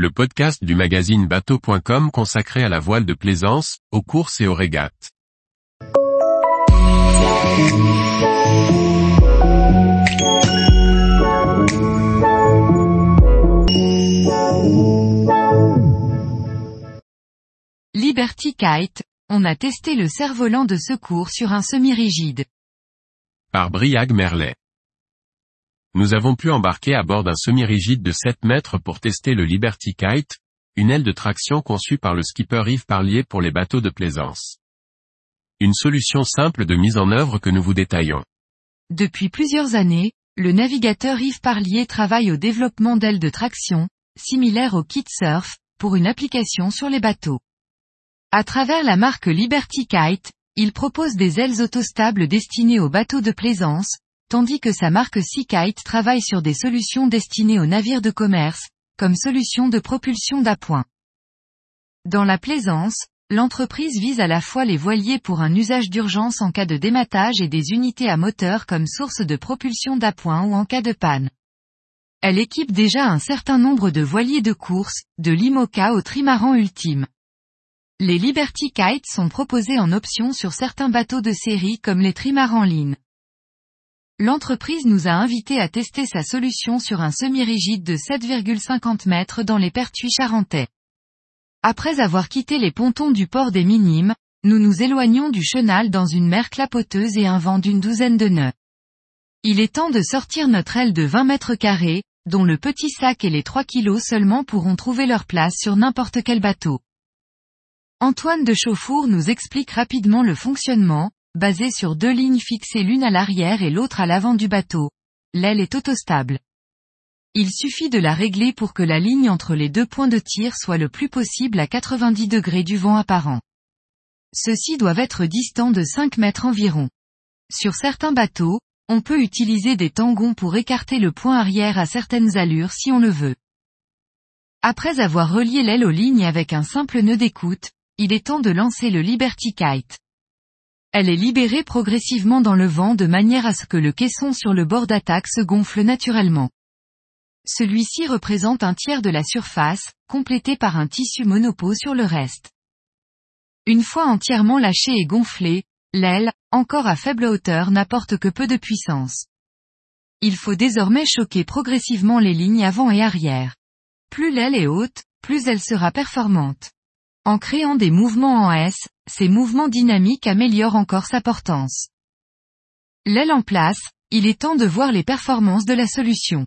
le podcast du magazine bateau.com consacré à la voile de plaisance, aux courses et aux régates. Liberty Kite, on a testé le cerf-volant de secours sur un semi-rigide. Par Briag Merlet. Nous avons pu embarquer à bord d'un semi-rigide de 7 mètres pour tester le Liberty Kite, une aile de traction conçue par le skipper Yves Parlier pour les bateaux de plaisance. Une solution simple de mise en œuvre que nous vous détaillons. Depuis plusieurs années, le navigateur Yves Parlier travaille au développement d'ailes de traction, similaires au kit surf, pour une application sur les bateaux. À travers la marque Liberty Kite, il propose des ailes autostables destinées aux bateaux de plaisance, tandis que sa marque Seakite travaille sur des solutions destinées aux navires de commerce, comme solution de propulsion d'appoint. Dans la plaisance, l'entreprise vise à la fois les voiliers pour un usage d'urgence en cas de dématage et des unités à moteur comme source de propulsion d'appoint ou en cas de panne. Elle équipe déjà un certain nombre de voiliers de course, de l'IMOCA au trimaran ultime. Les Liberty Kites sont proposés en option sur certains bateaux de série comme les trimarans Line. L'entreprise nous a invités à tester sa solution sur un semi-rigide de 7,50 mètres dans les Pertuis charentais. Après avoir quitté les pontons du port des Minimes, nous nous éloignons du chenal dans une mer clapoteuse et un vent d'une douzaine de nœuds. Il est temps de sortir notre aile de 20 mètres carrés, dont le petit sac et les 3 kilos seulement pourront trouver leur place sur n'importe quel bateau. Antoine de Chauffour nous explique rapidement le fonctionnement, basé sur deux lignes fixées l'une à l'arrière et l'autre à l'avant du bateau. L'aile est autostable. Il suffit de la régler pour que la ligne entre les deux points de tir soit le plus possible à 90 degrés du vent apparent. Ceux-ci doivent être distants de 5 mètres environ. Sur certains bateaux, on peut utiliser des tangons pour écarter le point arrière à certaines allures si on le veut. Après avoir relié l'aile aux lignes avec un simple nœud d'écoute, il est temps de lancer le Liberty Kite. Elle est libérée progressivement dans le vent de manière à ce que le caisson sur le bord d'attaque se gonfle naturellement. Celui-ci représente un tiers de la surface, complété par un tissu monopôt sur le reste. Une fois entièrement lâchée et gonflée, l'aile, encore à faible hauteur n'apporte que peu de puissance. Il faut désormais choquer progressivement les lignes avant et arrière. Plus l'aile est haute, plus elle sera performante. En créant des mouvements en S, ces mouvements dynamiques améliorent encore sa portance. L'aile en place, il est temps de voir les performances de la solution.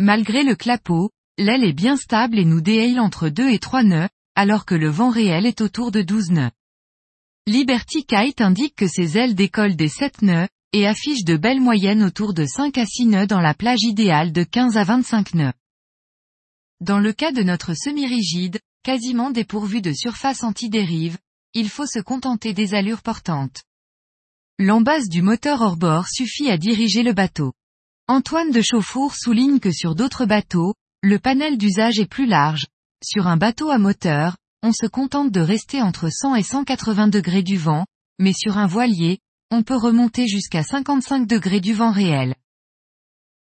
Malgré le clapot, l'aile est bien stable et nous déhaille entre 2 et 3 nœuds, alors que le vent réel est autour de 12 nœuds. Liberty Kite indique que ses ailes décollent des 7 nœuds, et affiche de belles moyennes autour de 5 à 6 nœuds dans la plage idéale de 15 à 25 nœuds. Dans le cas de notre semi-rigide, quasiment dépourvu de surface anti-dérive, il faut se contenter des allures portantes. L'embase du moteur hors-bord suffit à diriger le bateau. Antoine de Chauffour souligne que sur d'autres bateaux, le panel d'usage est plus large. Sur un bateau à moteur, on se contente de rester entre 100 et 180 degrés du vent, mais sur un voilier, on peut remonter jusqu'à 55 degrés du vent réel.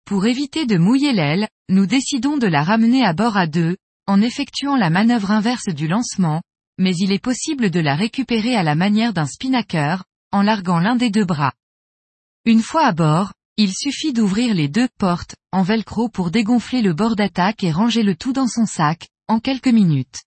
Pour éviter de mouiller l'aile, nous décidons de la ramener à bord à deux, en effectuant la manœuvre inverse du lancement, mais il est possible de la récupérer à la manière d'un spinnaker, en larguant l'un des deux bras. Une fois à bord, il suffit d'ouvrir les deux portes, en velcro pour dégonfler le bord d'attaque et ranger le tout dans son sac, en quelques minutes.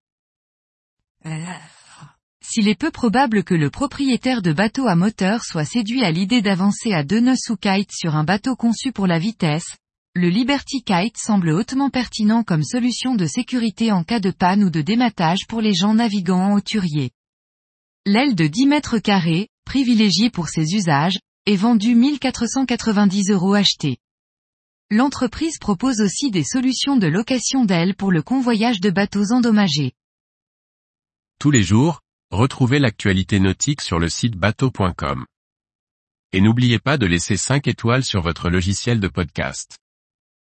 S'il est peu probable que le propriétaire de bateau à moteur soit séduit à l'idée d'avancer à deux nœuds sous kite sur un bateau conçu pour la vitesse, le Liberty Kite semble hautement pertinent comme solution de sécurité en cas de panne ou de dématage pour les gens naviguant en hauturier. L'aile de 10 mètres carrés, privilégiée pour ses usages, est vendue 1490 euros achetés. L'entreprise propose aussi des solutions de location d'ailes pour le convoyage de bateaux endommagés. Tous les jours, retrouvez l'actualité nautique sur le site bateau.com. Et n'oubliez pas de laisser 5 étoiles sur votre logiciel de podcast.